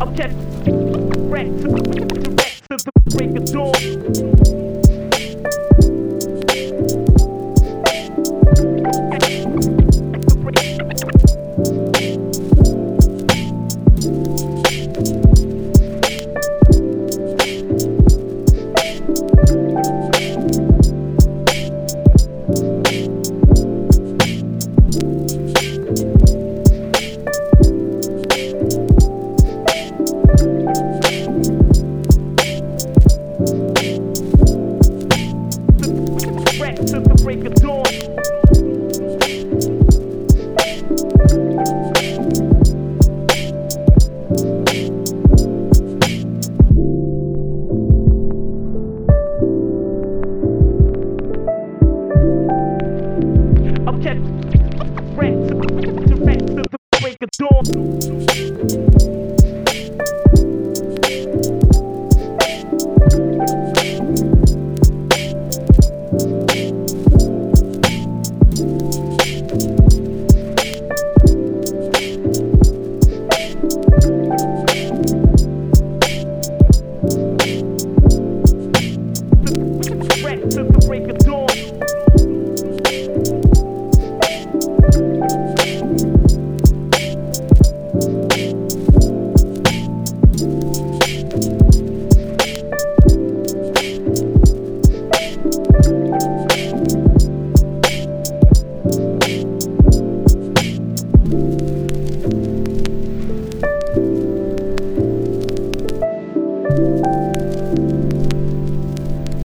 I'm kept Wrecked to the break of dawn. To the break of dawn.